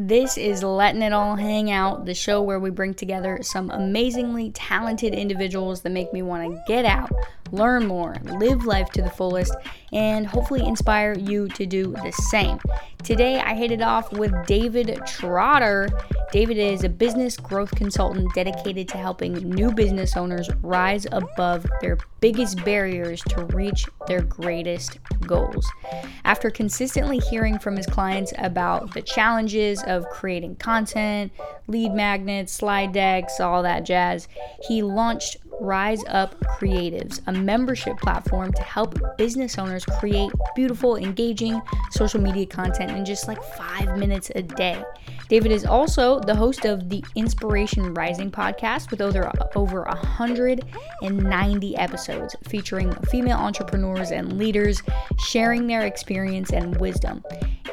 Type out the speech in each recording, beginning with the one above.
This is Letting It All Hang Out, the show where we bring together some amazingly talented individuals that make me want to get out, learn more, live life to the fullest, and hopefully inspire you to do the same. Today, I hit it off with David Trotter. David is a business growth consultant dedicated to helping new business owners rise above their biggest barriers to reach their greatest goals. After consistently hearing from his clients about the challenges of creating content, lead magnets, slide decks, all that jazz, he launched Rise Up Creatives, a membership platform to help business owners create beautiful, engaging social media content in just like five minutes a day. David is also the host of the Inspiration Rising podcast with uh, over, over 190 episodes featuring female entrepreneurs and leaders sharing their experience and wisdom.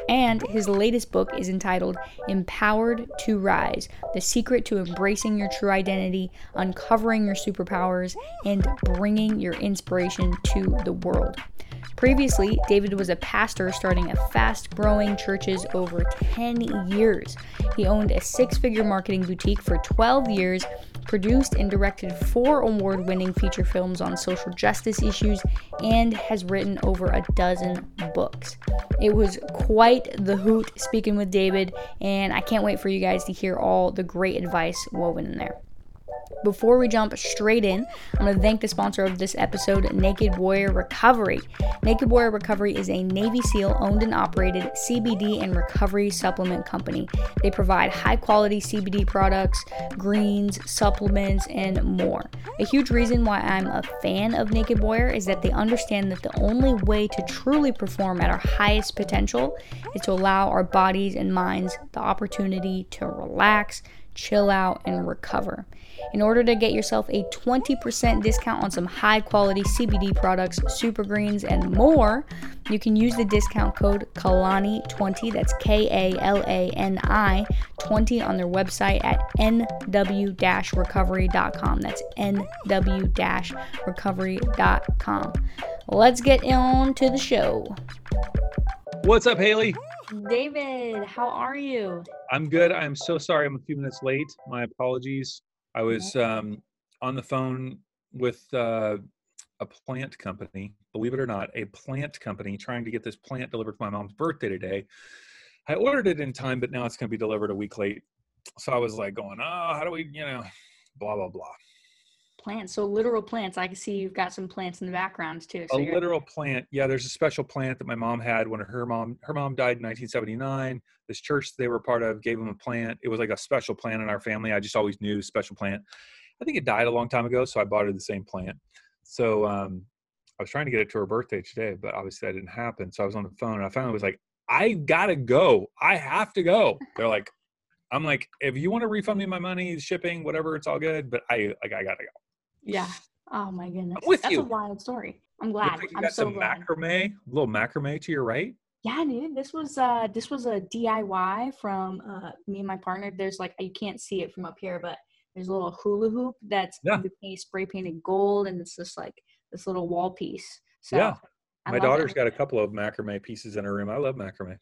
And his latest book is entitled Empowered to Rise The Secret to Embracing Your True Identity, Uncovering Your And Bringing Your Inspiration to the World. Previously, David was a pastor starting a fast growing churches over 10 years. He owned a six figure marketing boutique for 12 years, produced and directed four award winning feature films on social justice issues, and has written over a dozen books. It was quite the hoot speaking with David, and I can't wait for you guys to hear all the great advice woven in there. Before we jump straight in, I'm going to thank the sponsor of this episode, Naked Warrior Recovery. Naked Warrior Recovery is a Navy SEAL owned and operated CBD and recovery supplement company. They provide high quality CBD products, greens, supplements, and more. A huge reason why I'm a fan of Naked Warrior is that they understand that the only way to truly perform at our highest potential is to allow our bodies and minds the opportunity to relax, chill out, and recover. In order to get yourself a 20% discount on some high quality CBD products, super greens, and more, you can use the discount code KALANI20, that's K A L A N I 20 on their website at nw recovery.com. That's nw recovery.com. Let's get on to the show. What's up, Haley? David, how are you? I'm good. I'm so sorry I'm a few minutes late. My apologies. I was um, on the phone with uh, a plant company, believe it or not, a plant company trying to get this plant delivered for my mom's birthday today. I ordered it in time, but now it's going to be delivered a week late. So I was like going, oh, how do we, you know, blah, blah, blah. Plants. So literal plants. I can see you've got some plants in the background too. So a literal plant. Yeah, there's a special plant that my mom had when her mom her mom died in 1979. This church they were part of gave them a plant. It was like a special plant in our family. I just always knew special plant. I think it died a long time ago, so I bought her the same plant. So um, I was trying to get it to her birthday today, but obviously that didn't happen. So I was on the phone and I finally was like, I gotta go. I have to go. They're like, I'm like, if you want to refund me my money, shipping, whatever, it's all good. But I like I gotta go. Yeah. Oh my goodness. I'm with That's you. a wild story. I'm glad. Like you I'm got so some glad. macrame, a little macrame to your right. Yeah, dude. This was uh this was a DIY from uh me and my partner. There's like you can't see it from up here, but there's a little hula hoop that's Yeah. spray painted gold and it's just like this little wall piece. So Yeah. I My love it. daughter's got a couple of macrame pieces in her room. I love macrame.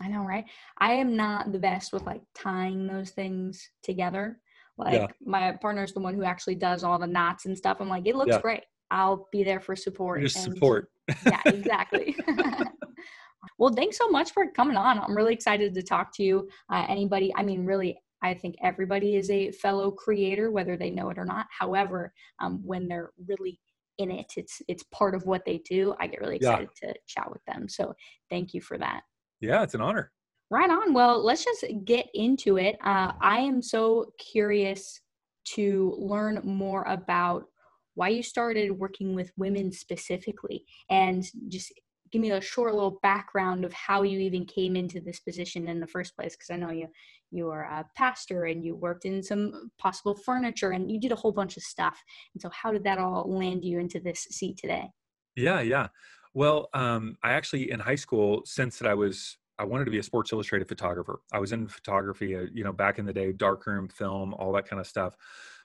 I know, right? I am not the best with like tying those things together. Like Yeah. my partner's the one who actually does all the knots and stuff. I'm like, it looks Yeah. great. I'll be there for support. Just and- support. yeah, exactly. well, thanks so much for coming on. I'm really excited to talk to you. Uh, anybody, I mean, really, I think everybody is a fellow creator, whether they know it or not. However, um, when they're really in it, it's it's part of what they do. I get really Yeah. excited to chat with them. So thank you for that. Yeah, it's an honor. Right on. Well, let's just get into it. Uh, I am so curious to learn more about why you started working with women specifically and just give me a short little background of how you even came into this position in the first place because i know you you are a pastor and you worked in some possible furniture and you did a whole bunch of stuff and so how did that all land you into this seat today Yeah, yeah. Well, um, I actually in high school, since that I was, I wanted to be a Sports Illustrated photographer. I was in photography, uh, you know, back in the day, darkroom film, all that kind of stuff.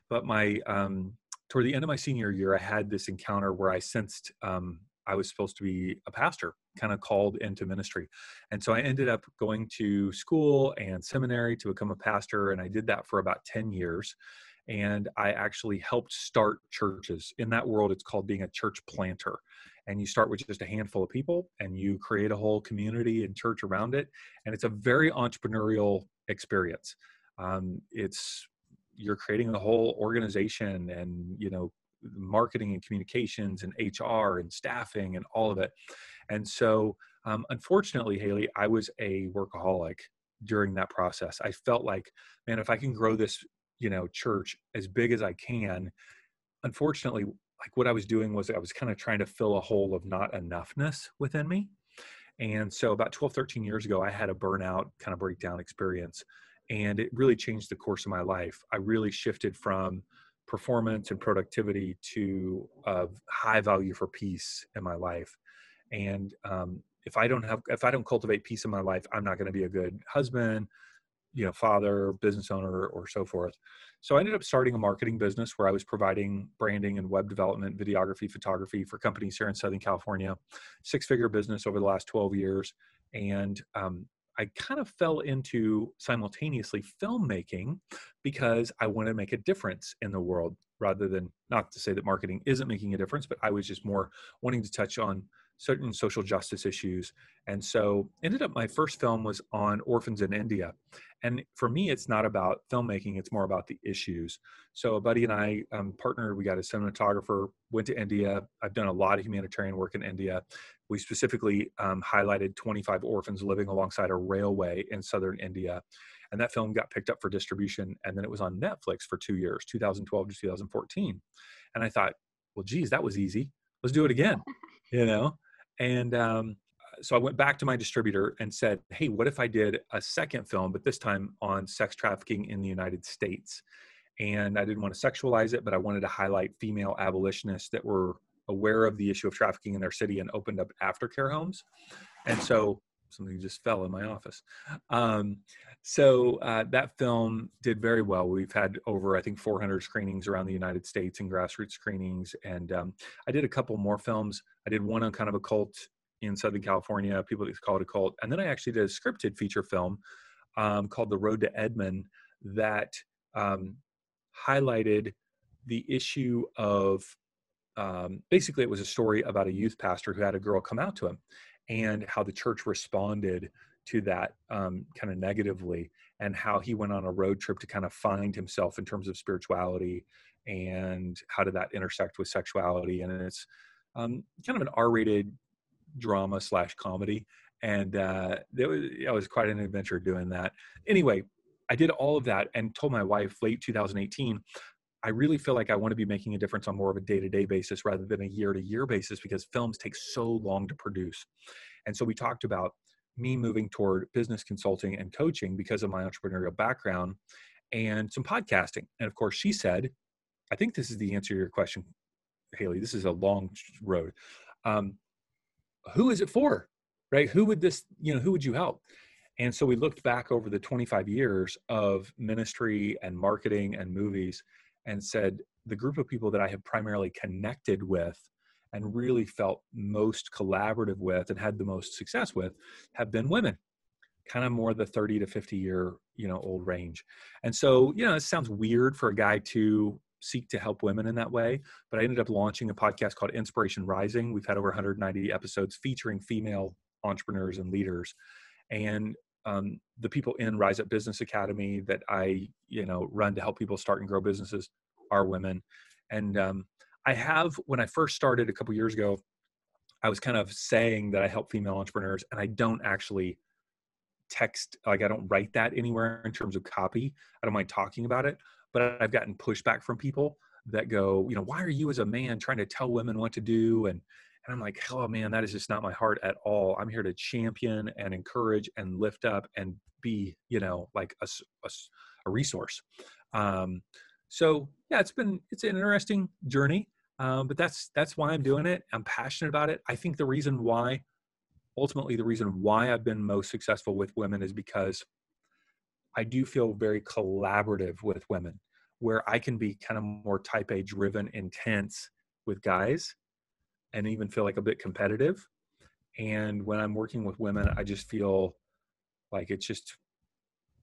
But my, um, toward the end of my senior year, I had this encounter where I sensed um, I was supposed to be a pastor, kind of called into ministry. And so I ended up going to school and seminary to become a pastor. And I did that for about 10 years. And I actually helped start churches. In that world, it's called being a church planter. And you start with just a handful of people and you create a whole community and church around it. And it's a very entrepreneurial experience. Um, it's you're creating a whole organization and you know marketing and communications and hr and staffing and all of it and so um, unfortunately haley i was a workaholic during that process i felt like man if i can grow this you know church as big as i can unfortunately like what i was doing was i was kind of trying to fill a hole of not enoughness within me and so about 12 13 years ago i had a burnout kind of breakdown experience and it really changed the course of my life. I really shifted from performance and productivity to high value for peace in my life. And um, if I don't have, if I don't cultivate peace in my life, I'm not going to be a good husband, you know, father, business owner, or so forth. So I ended up starting a marketing business where I was providing branding and web development, videography, photography for companies here in Southern California. Six figure business over the last 12 years. And um, I kind of fell into simultaneously filmmaking because I want to make a difference in the world rather than not to say that marketing isn't making a difference, but I was just more wanting to touch on certain social justice issues. And so ended up my first film was on orphans in India. And for me, it's not about filmmaking, it's more about the issues. So a buddy and I um, partnered, we got a cinematographer, went to India. I've done a lot of humanitarian work in India. We specifically um, highlighted 25 orphans living alongside a railway in southern India. And that film got picked up for distribution. And then it was on Netflix for two years, 2012 to 2014. And I thought, well, geez, that was easy. Let's do it again, you know? And um, so I went back to my distributor and said, hey, what if I did a second film, but this time on sex trafficking in the United States? And I didn't want to sexualize it, but I wanted to highlight female abolitionists that were aware of the issue of trafficking in their city and opened up aftercare homes. And so something just fell in my office. Um, so uh, that film did very well. We've had over, I think, 400 screenings around the United States and grassroots screenings. And um, I did a couple more films. I did one on kind of a cult in Southern California. People call it a cult. And then I actually did a scripted feature film um, called The Road to Edmond that um, highlighted the issue of um, basically it was a story about a youth pastor who had a girl come out to him and how the church responded to that um, kind of negatively and how he went on a road trip to kind of find himself in terms of spirituality and how did that intersect with sexuality and it's um, kind of an r-rated drama slash comedy and uh, it was, it was quite an adventure doing that. Anyway i did all of that and told my wife late 2018 I really feel like I want to be making a difference on more of a day to day basis rather than a year to year basis because films take so long to produce. And so we talked about me moving toward business consulting and coaching because of my entrepreneurial background and some podcasting. And of course, she said, I think this is the answer to your question, Haley. This is a long road. Um, who is it for? Right? Who would this, you know, who would you help? And so we looked back over the 25 years of ministry and marketing and movies and said the group of people that I have primarily connected with and really mm-hmm. felt most collaborative with and had the most success with have been women kind of more the 30 to 50 year you know old range. And so you know it sounds weird for a guy to seek to help women in that way but i ended up launching a podcast called inspiration rising. We've had over 190 episodes featuring female entrepreneurs and leaders. And um, the people in rise up business academy that i you know run to help people start and grow businesses are women. And um, i have when i first started a couple years ago i was kind of saying that i help female entrepreneurs and i don't actually text like i don't write that anywhere in terms of copy. I don't mind talking about it but i've gotten pushback from people that go you know why are you as a man trying to tell women what to do? And and I'm like, oh man, that is just not my heart at all. I'm here to champion and encourage and lift up and be, you know, like a, a, a resource. Um, so yeah, it's been it's an interesting journey, um, but that's that's why I'm doing it. I'm passionate about it. I think the reason why, ultimately, the reason why I've been most successful with women is because I do feel very collaborative with women, where I can be kind of more type A driven, intense with guys and even feel like a bit competitive. And when I'm working with women, I just feel like it's just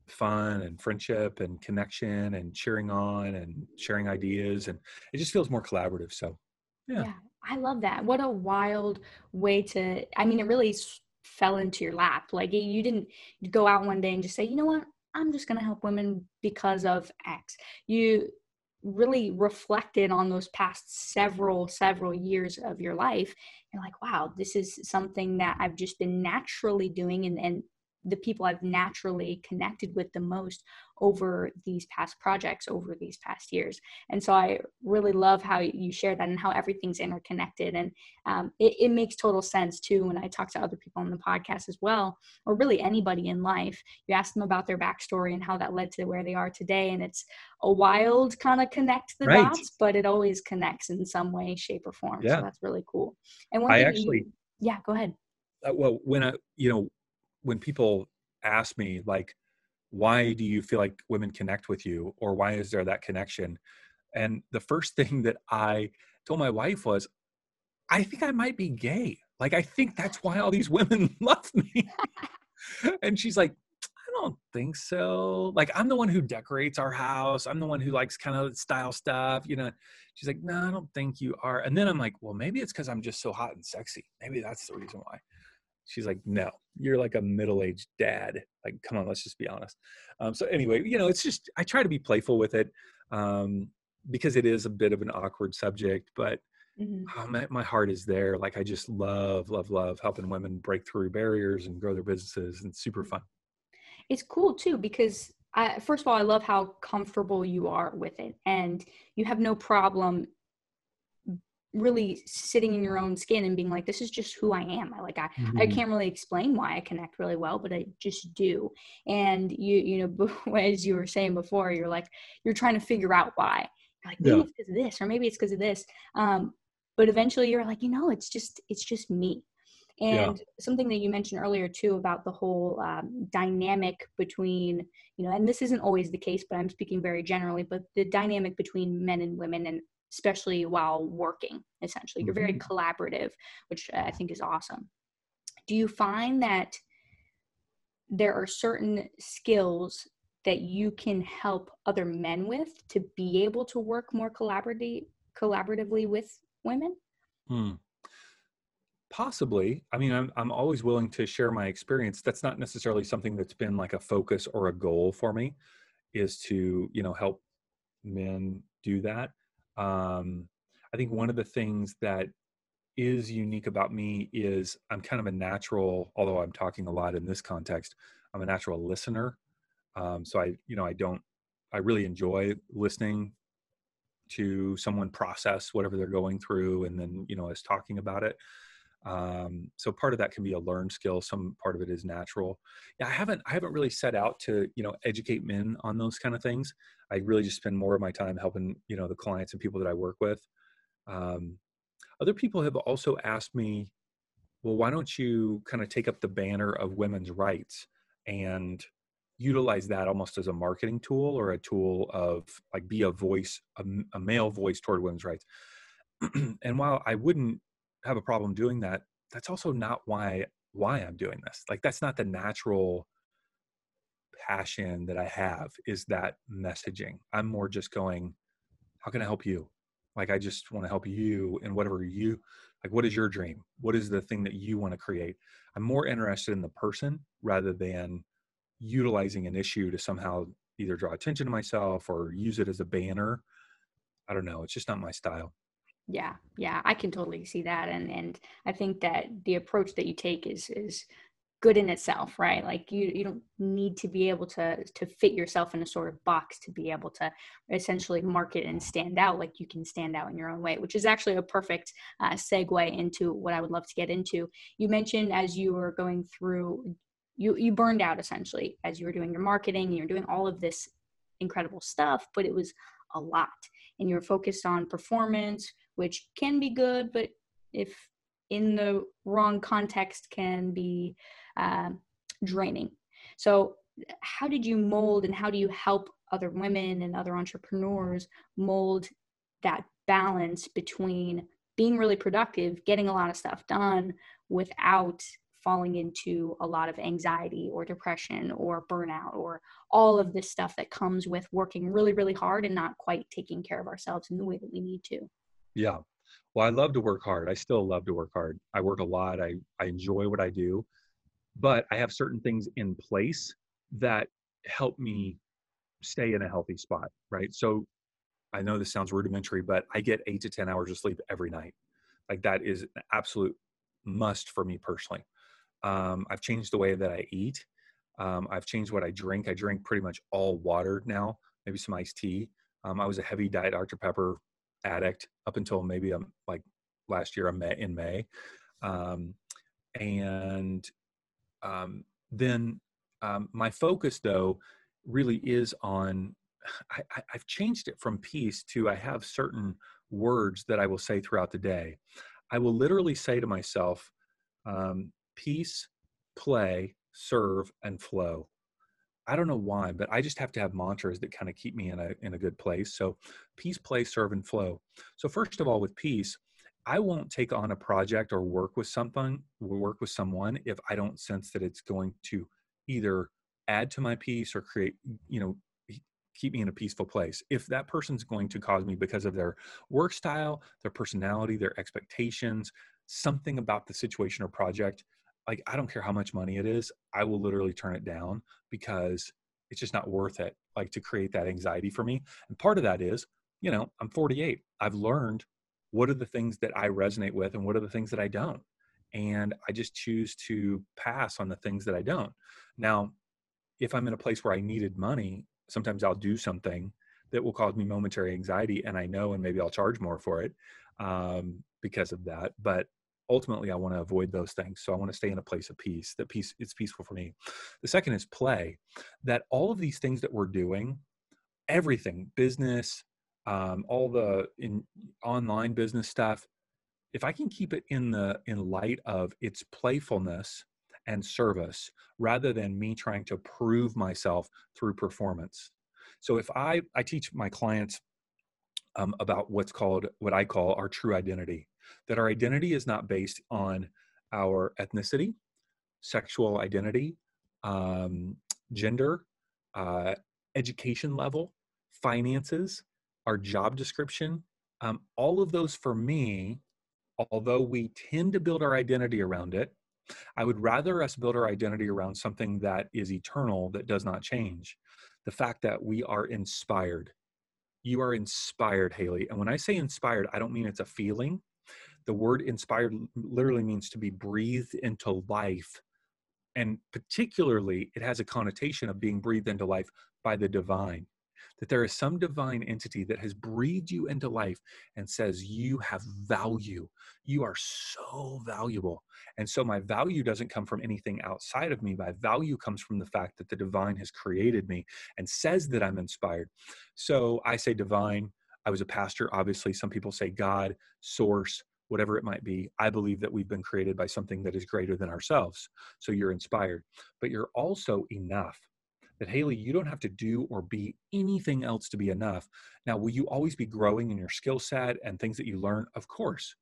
fun and friendship and connection and cheering on and sharing ideas and it just feels more collaborative so yeah. yeah i love that what a wild way to i mean it really fell into your lap like you didn't go out one day and just say you know what i'm just going to help women because of x you really reflected on those past several several years of your life. You're like wow this is something that i've just been naturally doing and, and the people I've naturally connected with the most over these past projects over these past years. And so I really love how you share that and how everything's interconnected. And um, it, it, makes total sense too when I talk to other people on the podcast as well, or really anybody in life. You ask them about their backstory and how that led to where they are today. And it's a wild kind of connect the right. dots, but it always connects in some way, shape, or form. Yeah. So that's really cool. And one I actually, you, yeah, go ahead. Uh, well, when I, you know, when people ask me like why do you feel like women connect with you? Or why is there that connection? And the first thing that i told my wife was i think i might be gay. Like i think that's why all these women love me. And she's like i don't think so. Like i'm the one who decorates our house. I'm the one who likes kind of style stuff you know? She's like no i don't think you are. And then i'm like well maybe it's because i'm just so hot and sexy. Maybe that's the reason why she's like no you're like a middle-aged dad. Like come on let's just be honest. Um, so anyway you know it's just i try to be playful with it um, because it is a bit of an awkward subject but mm-hmm. oh, my, my heart is there. Like i just love love love helping women break through barriers and grow their businesses and super fun. It's cool too because I, first of all i love how comfortable you are with it and you have no problem really sitting in your own skin and being like this is just who i am i like i, mm-hmm. I can't really explain why i connect really well but i just do and you you know as you were saying before you're like you're trying to figure out why you're like maybe yeah. it's because of this or maybe it's because of this um, but eventually you're like you know it's just it's just me and yeah. something that you mentioned earlier too about the whole um, dynamic between you know and this isn't always the case but i'm speaking very generally but the dynamic between men and women and especially while working essentially. You're very mm-hmm. collaborative which i think is awesome. Do you find that there are certain skills that you can help other men with to be able to work more collaboratively collaboratively with women? Hmm. possibly. I mean I'm, I'm always willing to share my experience. That's not necessarily something that's been like a focus or a goal for me is to you know help men do that um, I think one of the things that is unique about me is I'm kind of a natural, although I'm talking a lot in this context, I'm a natural listener. Um, so I, you know, I don't, I really enjoy listening to someone process whatever they're going through and then, you know, as talking about it. Um, so part of that can be a learned skill. Some part of it is natural. Yeah, I haven't I haven't really set out to you know educate men on those kind of things. I really just spend more of my time helping you know the clients and people that I work with. Um, other people have also asked me, well, why don't you kind of take up the banner of women's rights and utilize that almost as a marketing tool or a tool of like be a voice, a, a male voice toward women's rights. and while I wouldn't have a problem doing that that's also not why why i'm doing this. Like that's not the natural passion that i have is that messaging. I'm more just going how can i help you? Like i just want to help you in whatever you like what is your dream? What is the thing that you want to create? I'm more interested in the person rather than utilizing an issue to somehow either draw attention to myself or use it as a banner. I don't know it's just not my style yeah yeah i can totally see that and and i think that the approach that you take is is good in itself right? Like you you don't need to be able to to fit yourself in a sort of box to be able to essentially market and stand out like you can stand out in your own way which is actually a perfect uh, segue into what i would love to get into. You mentioned as you were going through you you burned out essentially as you were doing your marketing you're doing all of this incredible stuff but it was a lot and you're focused on performance which can be good, but if in the wrong context can be uh, draining. So, how did you mold and how do you help other women and other entrepreneurs mold that balance between being really productive, getting a lot of stuff done without falling into a lot of anxiety or depression or burnout or all of this stuff that comes with working really, really hard and not quite taking care of ourselves in the way that we need to. Yeah. Well, I love to work hard. I still love to work hard. I work a lot. I, I enjoy what I do, but I have certain things in place that help me stay in a healthy spot, right? So I know this sounds rudimentary, but I get eight to 10 hours of sleep every night. Like that is an absolute must for me personally. Um, I've changed the way that I eat. Um, I've changed what I drink. I drink pretty much all water now, maybe some iced tea. Um, I was a heavy diet Dr. Pepper addict up until maybe um, like last year. In May, um, and um, then um, my focus though really is on. I, I've changed it from peace to I have certain words that I will say throughout the day. I will literally say to myself, um, peace, play, serve, and flow. I don't know why, but I just have to have mantras that kind of keep me in a in a good place. So peace, play, serve, and flow. So first of all, with peace, I won't take on a project or work with something, work with someone if I don't sense that it's going to either add to my peace or create, you know, keep me in a peaceful place. If that person's going to cause me because of their work style, their personality, their expectations, something about the situation or project like I don't care how much money it is, I will literally turn it down because it's just not worth it like to create that anxiety for me. And part of that is, you know, I'm 48. I've learned what are the things that I resonate with and what are the things that I don't. And I just choose to pass on the things that I don't. Now, if I'm in a place where I needed money, sometimes I'll do something that will cause me momentary anxiety and I know and maybe I'll charge more for it um, because of that. But ultimately i want to avoid those things so i want to stay in a place of peace that peace it's peaceful for me. The second is play that all of these things that we're doing everything business um, all the in online business stuff if i can keep it in the in light of its playfulness and service rather than me trying to prove myself through performance. So if i i teach my clients um, about what's called what i call our true identity that our identity is not based on our ethnicity, sexual identity, um, gender, uh, education level, finances, our job description. Um, all of those for me, although we tend to build our identity around it, I would rather us build our identity around something that is eternal, that does not change. The fact that we are inspired. You are inspired, Haley. And when I say inspired, I don't mean it's a feeling the word inspired literally means to be breathed into life and particularly it has a connotation of being breathed into life by the divine that there is some divine entity that has breathed you into life and says you have value. You are so valuable. And so my value doesn't come from anything outside of me. My value comes from the fact that the divine has created me and says that i'm inspired. So i say divine. I was a pastor obviously. Some people say god source whatever it might be, I believe that we've been created by something that is greater than ourselves. So you're inspired, but you're also enough. That Haley, you don't have to do or be anything else to be enough. Now, will you always be growing in your skill set and things that you learn? Of course.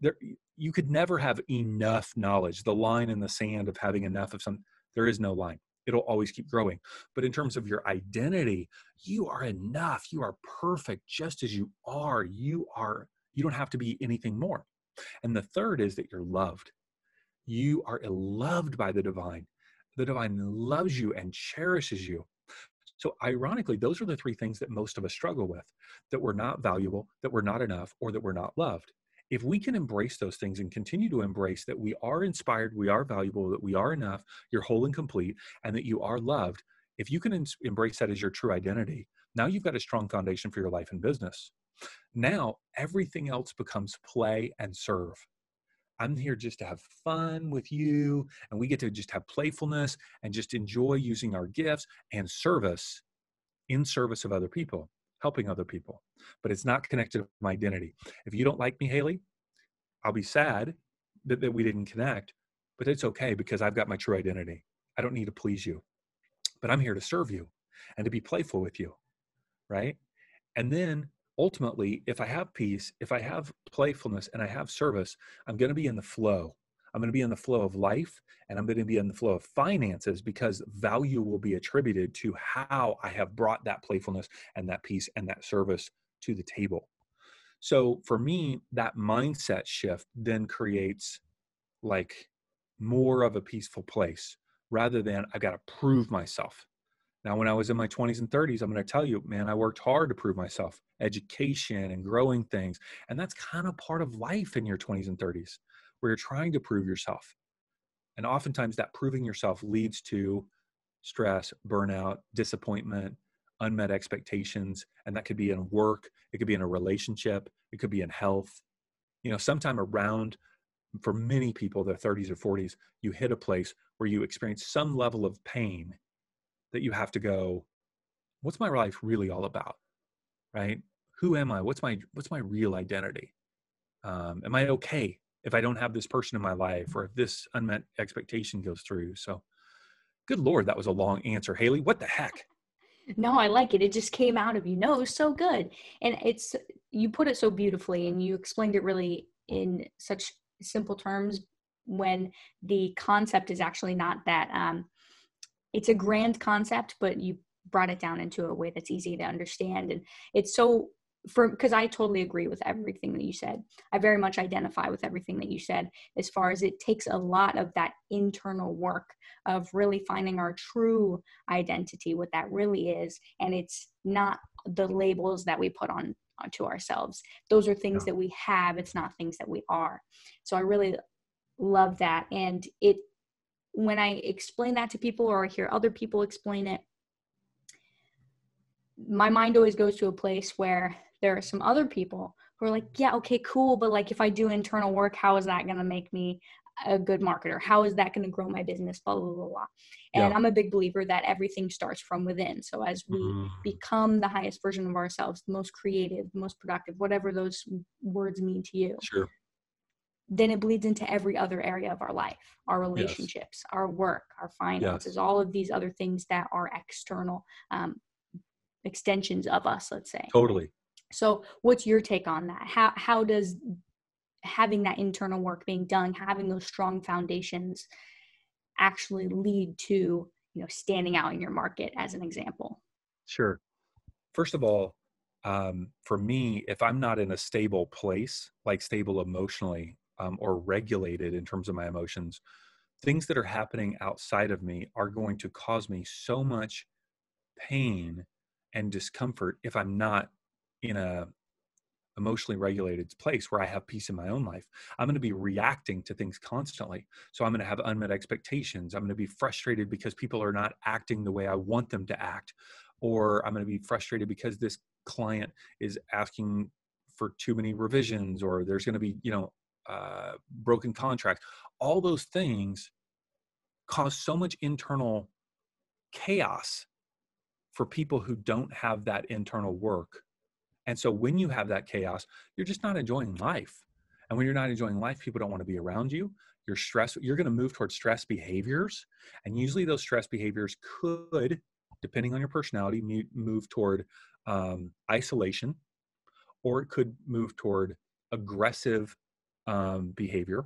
There, you could never have enough knowledge. The line in the sand of having enough of some, there is no line. It'll always keep growing. But in terms of your identity, you are enough. You are perfect just as you are. You are you don't have to be anything more. And the third is that you're loved. You are loved by the divine. The divine loves you and cherishes you. So, ironically, those are the three things that most of us struggle with that we're not valuable, that we're not enough, or that we're not loved. If we can embrace those things and continue to embrace that we are inspired, we are valuable, that we are enough, you're whole and complete, and that you are loved, if you can embrace that as your true identity, now you've got a strong foundation for your life and business. Now everything else becomes play and serve. I'm here just to have fun with you, and we get to just have playfulness and just enjoy using our gifts and service in service of other people, helping other people. But it's not connected to my identity. If you don't like me, Haley, I'll be sad that, that we didn't connect, but it's okay because I've got my true identity. I don't need to please you, but I'm here to serve you and to be playful with you, right? And then ultimately, if I have peace, if I have playfulness and I have service, I'm going to be in the flow. I'm going to be in the flow of life and I'm going to be in the flow of finances because value will be attributed to how I have brought that playfulness and that peace and that service to the table. So for me, that mindset shift then creates like more of a peaceful place rather than I've got to prove myself. Now, when I was in my 20s and 30s, I'm going to tell you, man, I worked hard to prove myself, education and growing things. And that's kind of part of life in your 20s and 30s, where you're trying to prove yourself. And oftentimes that proving yourself leads to stress, burnout, disappointment, unmet expectations. And that could be in work, it could be in a relationship, it could be in health. You know, sometime around for many people, their 30s or 40s, you hit a place where you experience some level of pain that you have to go, what's my life really all about? Right? Who am I? What's my what's my real identity? Um, am I okay if I don't have this person in my life or if this unmet expectation goes through? So good lord, that was a long answer. Haley, what the heck? No, I like it. It just came out of you. No, it was so good. And it's you put it so beautifully and you explained it really in such simple terms when the concept is actually not that um, it's a grand concept, but you brought it down into a way that's easy to understand. And it's so for because I totally agree with everything that you said. I very much identify with everything that you said as far as it takes a lot of that internal work of really finding our true identity, what that really is. And it's not the labels that we put on to ourselves. Those are things that we have, it's not things that we are. So I really love that. And it when I explain that to people or I hear other people explain it, my mind always goes to a place where there are some other people who are like, yeah, okay, cool, but like if I do internal work, how is that going to make me a good marketer? How is that going to grow my business? Blah, blah, blah, blah. And yeah. I'm a big believer that everything starts from within. So as we mm. become the highest version of ourselves, the most creative, the most productive, whatever those words mean to you. Sure then it bleeds into every other area of our life our relationships yes. our work our finances yes. all of these other things that are external um, extensions of us let's say. Totally. So what's your take on that? How how does having that internal work being done having those strong foundations actually lead to you know standing out in your market as an example? Sure. First of all um, for me if i'm not in a stable place like stable emotionally um, or regulated in terms of my emotions, things that are happening outside of me are going to cause me so much pain and discomfort if I'm not in a emotionally regulated place where I have peace in my own life. I'm going to be reacting to things constantly. So I'm going to have unmet expectations. I'm going to be frustrated because people are not acting the way I want them to act. Or I'm going to be frustrated because this client is asking for too many revisions or there's going to be, you know, uh, broken contracts, all those things cause so much internal chaos for people who don't have that internal work. And so when you have that chaos, you're just not enjoying life. And when you're not enjoying life, people don't want to be around you. You're stressed. You're going to move towards stress behaviors. And usually those stress behaviors could, depending on your personality, move toward um, isolation or it could move toward aggressive um, behavior.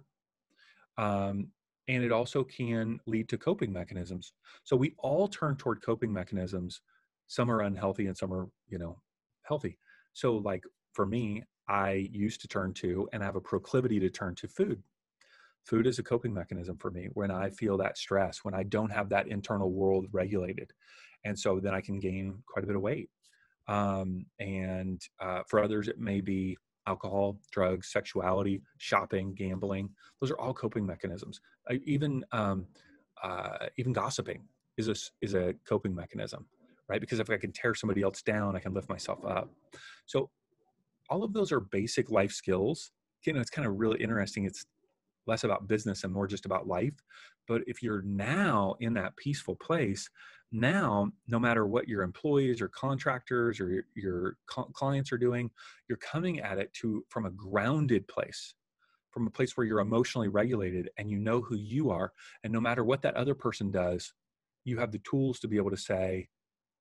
Um, and it also can lead to coping mechanisms. So we all turn toward coping mechanisms. Some are unhealthy and some are, you know, healthy. So, like for me, I used to turn to and have a proclivity to turn to food. Food is a coping mechanism for me when I feel that stress, when I don't have that internal world regulated. And so then I can gain quite a bit of weight. Um, and uh, for others, it may be alcohol, drugs, sexuality, shopping, gambling. Those are all coping mechanisms. I, even um, uh, even gossiping is a is a coping mechanism, right? Because if I can tear somebody else down, I can lift myself up. So all of those are basic life skills. You know, it's kind of really interesting. It's less about business and more just about life. But if you're now in that peaceful place, now no matter what your employees or contractors or your, your clients are doing you're coming at it to from a grounded place from a place where you're emotionally regulated and you know who you are and no matter what that other person does you have the tools to be able to say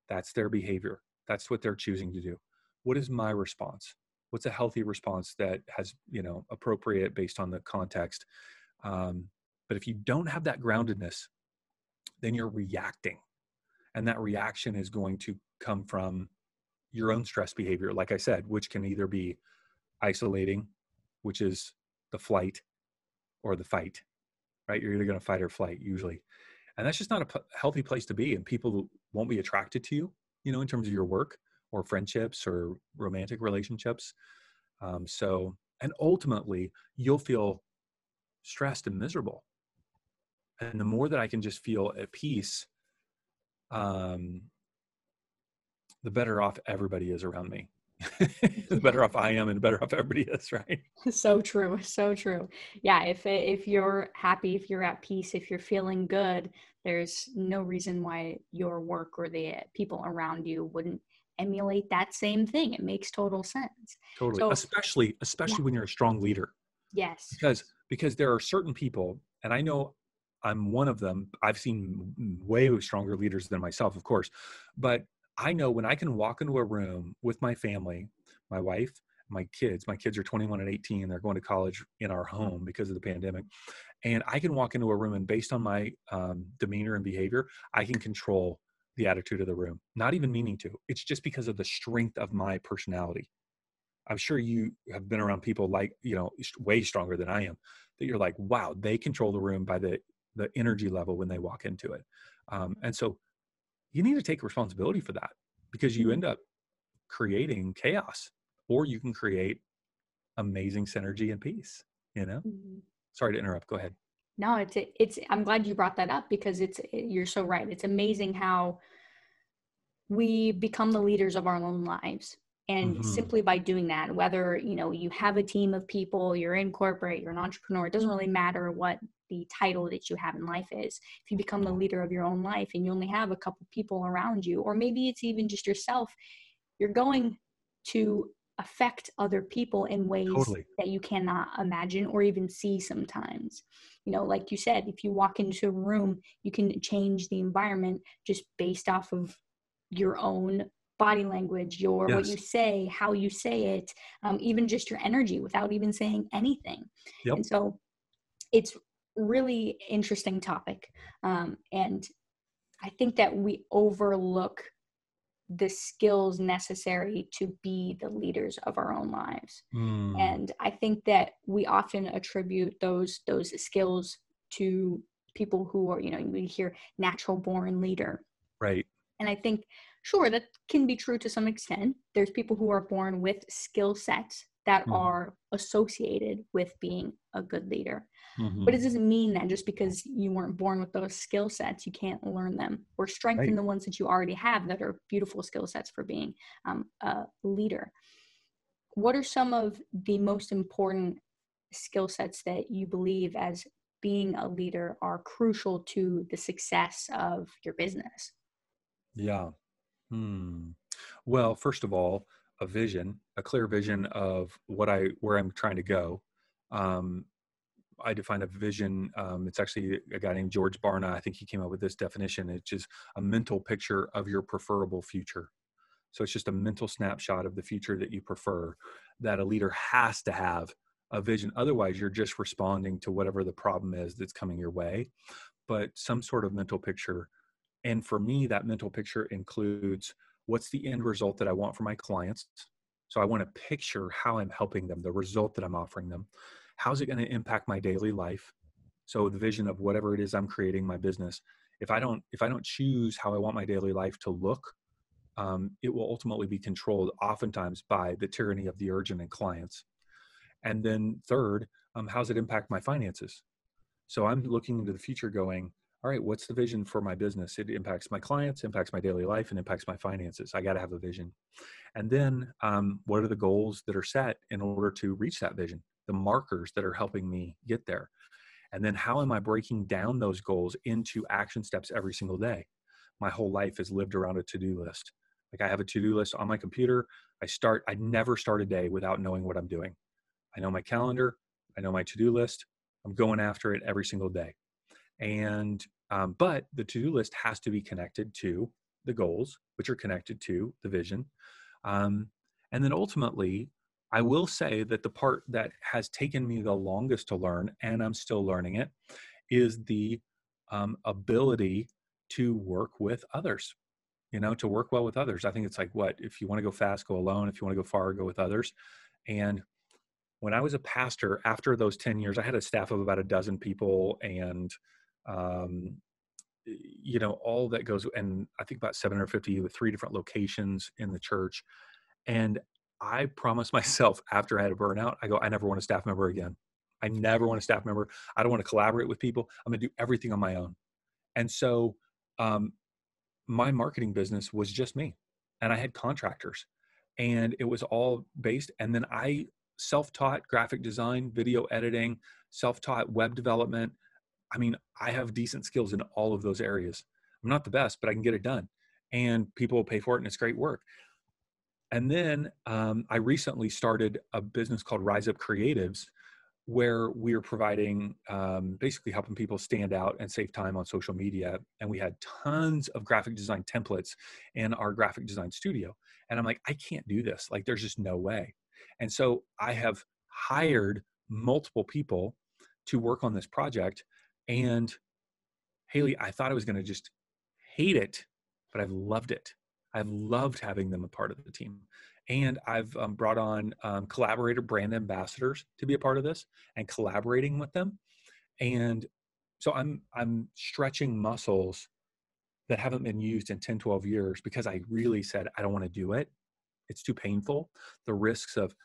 that's their behavior. That's what they're choosing to do. What is my response? What's a healthy response that has you know appropriate based on the context? Um, but if you don't have that groundedness then you're reacting and that reaction is going to come from your own stress behavior like i said which can either be isolating which is the flight or the fight right? You're either going to fight or flight usually. And that's just not a p- healthy place to be and people won't be attracted to you you know in terms of your work or friendships or romantic relationships. Um, so and ultimately you'll feel stressed and miserable. And the more that i can just feel at peace um, the better off everybody is around me the better off I am and the better off everybody is, right? So true. So true. Yeah. If, if you're happy, if you're at peace, if you're feeling good, there's no reason why your work or the people around you wouldn't emulate that same thing. It makes total sense. Totally. So, especially, especially yeah. when you're a strong leader. Yes. Because, because there are certain people, and I know I'm one of them. I've seen way stronger leaders than myself, of course, but I know when I can walk into a room with my family, my wife, my kids, my kids are 21 and 18, they're going to college in our home because of the pandemic. And I can walk into a room and based on my um, demeanor and behavior, I can control the attitude of the room, not even meaning to. It's just because of the strength of my personality. I'm sure you have been around people like, you know, way stronger than I am, that you're like, wow, they control the room by the, the energy level when they walk into it. Um, and so you need to take responsibility for that because you mm-hmm. end up creating chaos or you can create amazing synergy and peace you know mm-hmm. sorry to interrupt go ahead no it's it's i'm glad you brought that up because it's you're so right it's amazing how we become the leaders of our own lives and mm-hmm. simply by doing that whether you know you have a team of people you're in corporate you're an entrepreneur it doesn't really matter what the title that you have in life is if you become the leader of your own life and you only have a couple people around you or maybe it's even just yourself you're going to affect other people in ways totally. that you cannot imagine or even see sometimes you know like you said if you walk into a room you can change the environment just based off of your own body language, your yes. what you say, how you say it, um, even just your energy without even saying anything. Yep. And so it's really interesting topic. Um, and I think that we overlook the skills necessary to be the leaders of our own lives. Mm. And I think that we often attribute those those skills to people who are, you know, you hear natural born leader. Right. And I think Sure, that can be true to some extent. There's people who are born with skill sets that mm-hmm. are associated with being a good leader. Mm-hmm. But it doesn't mean that just because you weren't born with those skill sets, you can't learn them or strengthen right. the ones that you already have that are beautiful skill sets for being um, a leader. What are some of the most important skill sets that you believe as being a leader are crucial to the success of your business? Yeah. Hmm. Well, first of all, a vision, a clear vision of what I where I'm trying to go. Um, I define a vision. Um, it's actually a guy named George Barna. I think he came up with this definition. It's just a mental picture of your preferable future. So it's just a mental snapshot of the future that you prefer. That a leader has to have a vision. Otherwise, you're just responding to whatever the problem is that's coming your way. But some sort of mental picture and for me, that mental picture includes what's the end result that I want for my clients. So I want to picture how I'm helping them, the result that I'm offering them. How's it going to impact my daily life? So the vision of whatever it is I'm creating my business. If I don't, if I don't choose how I want my daily life to look, um, it will ultimately be controlled oftentimes by the tyranny of the urgent and clients. And then third, um, how's it impact my finances? So I'm looking into the future going, all right, what's the vision for my business? It impacts my clients, impacts my daily life, and impacts my finances. I got to have a vision. And then, um, what are the goals that are set in order to reach that vision? The markers that are helping me get there. And then, how am I breaking down those goals into action steps every single day? My whole life is lived around a to do list. Like, I have a to do list on my computer. I start, I never start a day without knowing what I'm doing. I know my calendar, I know my to do list. I'm going after it every single day and um, but the to-do list has to be connected to the goals which are connected to the vision um, And then ultimately, I will say that the part that has taken me the longest to learn, and I'm still learning it, is the um, ability to work with others. You know, to work well with others. I think it's like what if you want to go fast, go alone. If you want to go far, go with others. And when I was a pastor, after those 10 years, I had a staff of about a dozen people and, um, you know, all that goes, and I think about 750 with three different locations in the church. And I promised myself after I had a burnout, I go, I never want a staff member again. I never want a staff member. I don't want to collaborate with people. I'm going to do everything on my own. And so, um, my marketing business was just me, and I had contractors, and it was all based. And then I self-taught graphic design, video editing, self-taught web development. I mean, I have decent skills in all of those areas. I'm not the best, but I can get it done, and people will pay for it, and it's great work. And then um, I recently started a business called Rise Up Creatives, where we are providing um, basically helping people stand out and save time on social media. And we had tons of graphic design templates in our graphic design studio. And I'm like, I can't do this. Like, there's just no way. And so I have hired multiple people to work on this project. And Haley, I thought I was going to just hate it, but I've loved it. I've loved having them a part of the team. And I've um, brought on um, collaborator brand ambassadors to be a part of this and collaborating with them. And so I'm I'm stretching muscles that haven't been used in 10, 12 years because I really said I don't want to do it it's too painful the risks of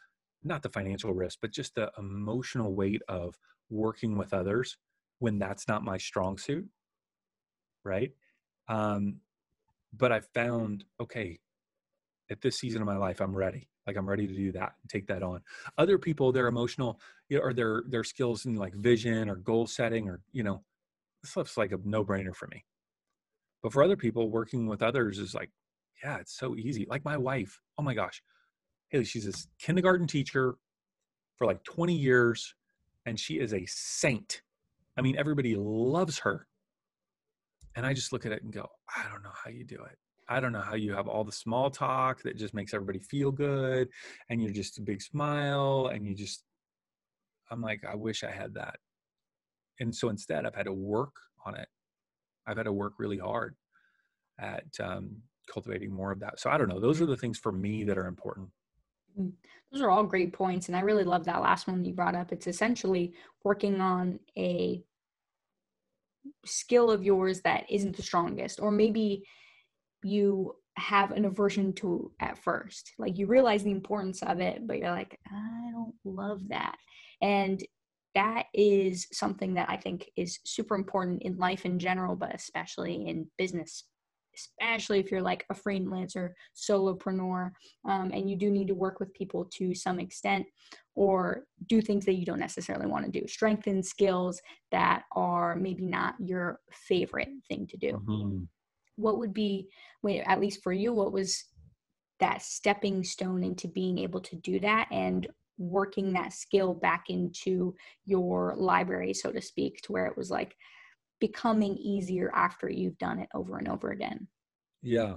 not the financial risk but just the emotional weight of working with others when that's not my strong suit right um but i found okay at this season of my life i'm ready like i'm ready to do that and take that on other people their emotional you know, or their their skills in like vision or goal setting or you know this stuff's like a no-brainer for me but for other people working with others is like yeah, it's so easy. Like my wife, oh my gosh, Haley, she's a kindergarten teacher for like 20 years, and she is a saint. I mean, everybody loves her. And I just look at it and go, I don't know how you do it. I don't know how you have all the small talk that just makes everybody feel good, and you're just a big smile, and you just, I'm like, I wish I had that. And so instead, I've had to work on it. I've had to work really hard at um, cultivating more of that. So I don't know. Those are the things for me that are important. Mm, those are all great points. And I really love that last one you brought up. It's essentially working on a skill of yours that isn't the strongest, or maybe you have an aversion to at first. Like you realize the importance of it, but you're like, I don't love that. And that is something that I think is super important in life in general, but especially in business especially if you're like a freelancer, solopreneur, um, and you do need to work with people to some extent or do things that you don't necessarily want to do, strengthen skills that are maybe not your favorite thing to do. Mm-hmm. What would be, wait, at least for you, what was that stepping stone into being able to do that and working that skill back into your library, so to speak, to where it was like, becoming easier after you've done it over and over again. Yeah.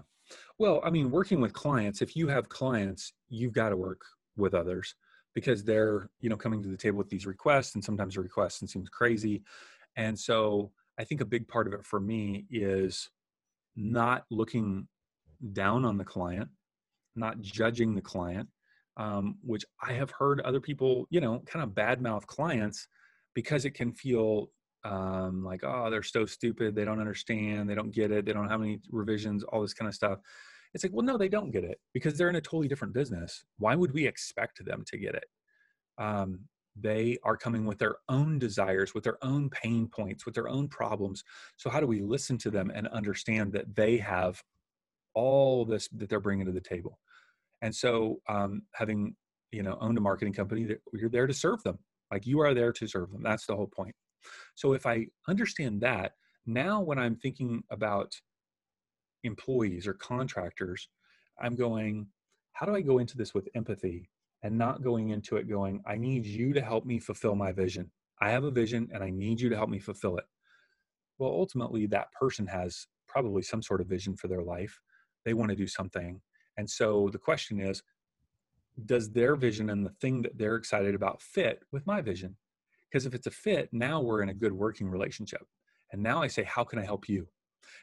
Well, I mean, working with clients, if you have clients, you've got to work with others because they're, you know, coming to the table with these requests and sometimes the requests and seems crazy. And so I think a big part of it for me is not looking down on the client, not judging the client, um, which I have heard other people, you know, kind of badmouth clients because it can feel um, like oh they're so stupid they don't understand they don't get it they don't have any revisions all this kind of stuff. It's like well no they don't get it because they're in a totally different business. Why would we expect them to get it? Um, they are coming with their own desires with their own pain points with their own problems. So how do we listen to them and understand that they have all this that they're bringing to the table? And so um, having you know owned a marketing company that you're there to serve them. Like you are there to serve them. That's the whole point so if I understand that, now when I'm thinking about employees or contractors, I'm going, how do I go into this with empathy and not going into it going, I need you to help me fulfill my vision. I have a vision and I need you to help me fulfill it. Well, ultimately, that person has probably some sort of vision for their life. They want to do something. And so the question is, does their vision and the thing that they're excited about fit with my vision? Because if it's a fit, now we're in a good working relationship. And now I say, how can I help you?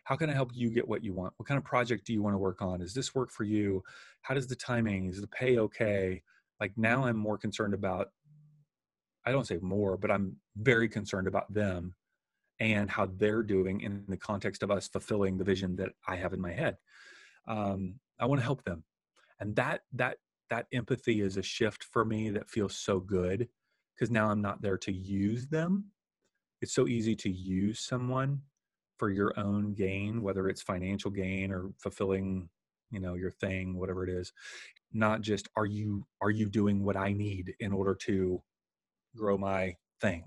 How can I help you get what you want? What kind of project do you want to work on? Is this work for you? How does the timing? Is the pay okay? Like now I'm more concerned about, I don't say more, but I'm very concerned about them and how they're doing in the context of us fulfilling the vision that I have in my head. Um, I want to help them, and that that that empathy is a shift for me that feels so good because now I'm not there to use them. It's so easy to use someone for your own gain, whether it's financial gain or fulfilling, you know, your thing, whatever it is. Not just are you are you doing what I need in order to grow my thing,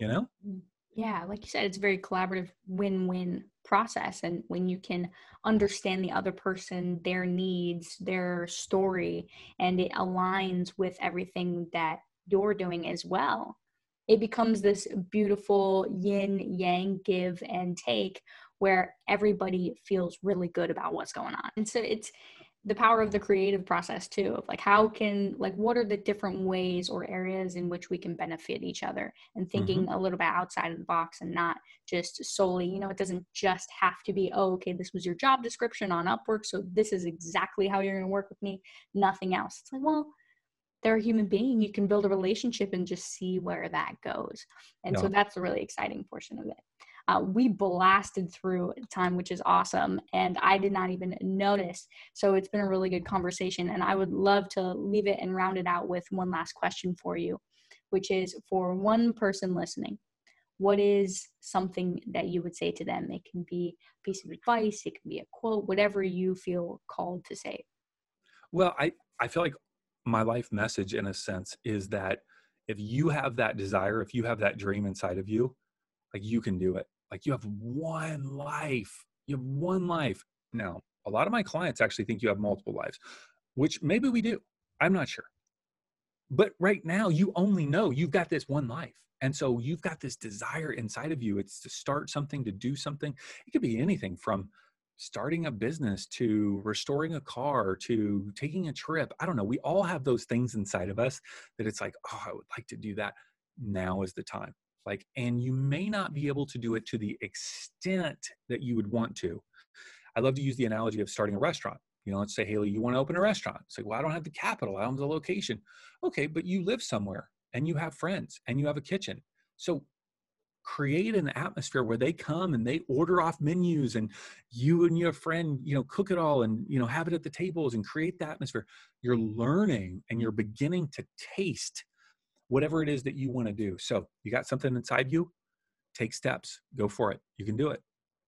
you know? Mm yeah like you said it's a very collaborative win-win process and when you can understand the other person their needs their story and it aligns with everything that you're doing as well. It becomes this beautiful yin yang give and take where everybody feels really good about what's going on. And so it's the power of the creative process too of like how can like what are the different ways or areas in which we can benefit each other? And thinking mm-hmm. a little bit outside of the box and not just solely you know it doesn't just have to be oh okay this was your job description on upwork so this is exactly how you're going to work with me. Nothing else. It's like well they're a human being you can build a relationship and just see where that goes and so that's a really exciting portion of it uh, we blasted through time, which is awesome. And I did not even notice. So it's been a really good conversation. And I would love to leave it and round it out with one last question for you, which is for one person listening, what is something that you would say to them? It can be a piece of advice, it can be a quote, whatever you feel called to say. Well, I, I feel like my life message, in a sense, is that if you have that desire, if you have that dream inside of you, like you can do it. Like you have one life. You have one life. Now, a lot of my clients actually think you have multiple lives, which maybe we do. I'm not sure. But right now, you only know you've got this one life. And so you've got this desire inside of you. It's to start something, to do something. It could be anything from starting a business to restoring a car to taking a trip. I don't know. We all have those things inside of us that it's like, oh, I would like to do that. Now is the time like and you may not be able to do it to the extent that you would want to i love to use the analogy of starting a restaurant you know let's say haley you want to open a restaurant it's like well i don't have the capital i don't have the location okay but you live somewhere and you have friends and you have a kitchen so create an atmosphere where they come and they order off menus and you and your friend you know cook it all and you know have it at the tables and create the atmosphere you're learning and you're beginning to taste whatever it is that you want to do. So you got something inside you, take steps, go for it. You can do it.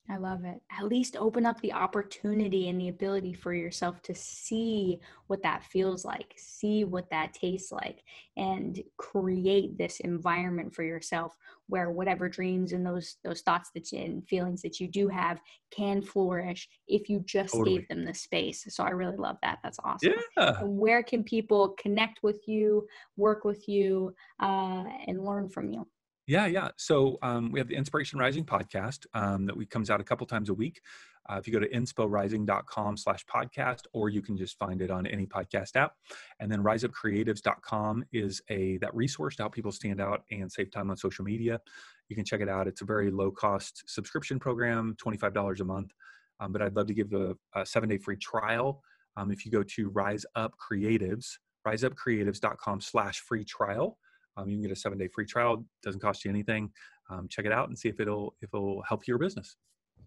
I love it. At least open up the opportunity and the ability for yourself to see what that feels like, see what that tastes like, and create this environment for yourself where whatever dreams and those those thoughts that you, and feelings that you do have can flourish if you just totally. gave them the space. So I really love that. That's awesome. Yeah. Where can people connect with you, work with you, uh, and learn from you? Yeah, yeah. So um, we have the Inspiration Rising podcast um, that we comes out a couple times a week. Uh, if you go to insporising.com slash podcast, or you can just find it on any podcast app. And then riseupcreatives.com is a that resource to help people stand out and save time on social media. You can check it out. It's a very low cost subscription program, $25 a month. Um, but I'd love to give a, a seven day free trial. Um, if you go to Rise Up Creatives, riseupcreatives.com slash free trial, um, you can get a seven day free trial. Doesn't cost you anything. Um, check it out and see if it'll if it'll help your business.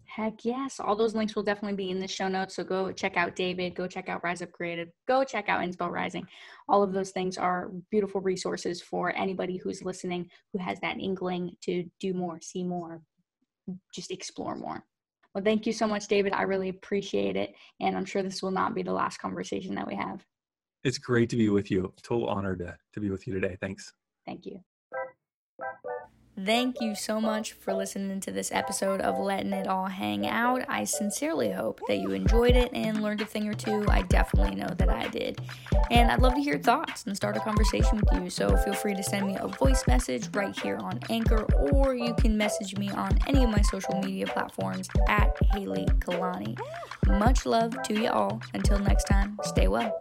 Heck yes. All those links will definitely be in the show notes. So go check out David, go check out Rise Up Creative, go check out Inspo Rising. All of those things are beautiful resources for anybody who's listening who has that inkling to do more, see more, just explore more. Well, thank you so much, David. I really appreciate it. And I'm sure this will not be the last conversation that we have. It's great to be with you. Total honor to, to be with you today. Thanks. Thank you. Thank you so much for listening to this episode of Letting It All Hang Out. I sincerely hope that you enjoyed it and learned a thing or two. I definitely know that I did. And I'd love to hear thoughts and start a conversation with you. So feel free to send me a voice message right here on Anchor, or you can message me on any of my social media platforms at Haley Kalani. Much love to you all. Until next time, stay well.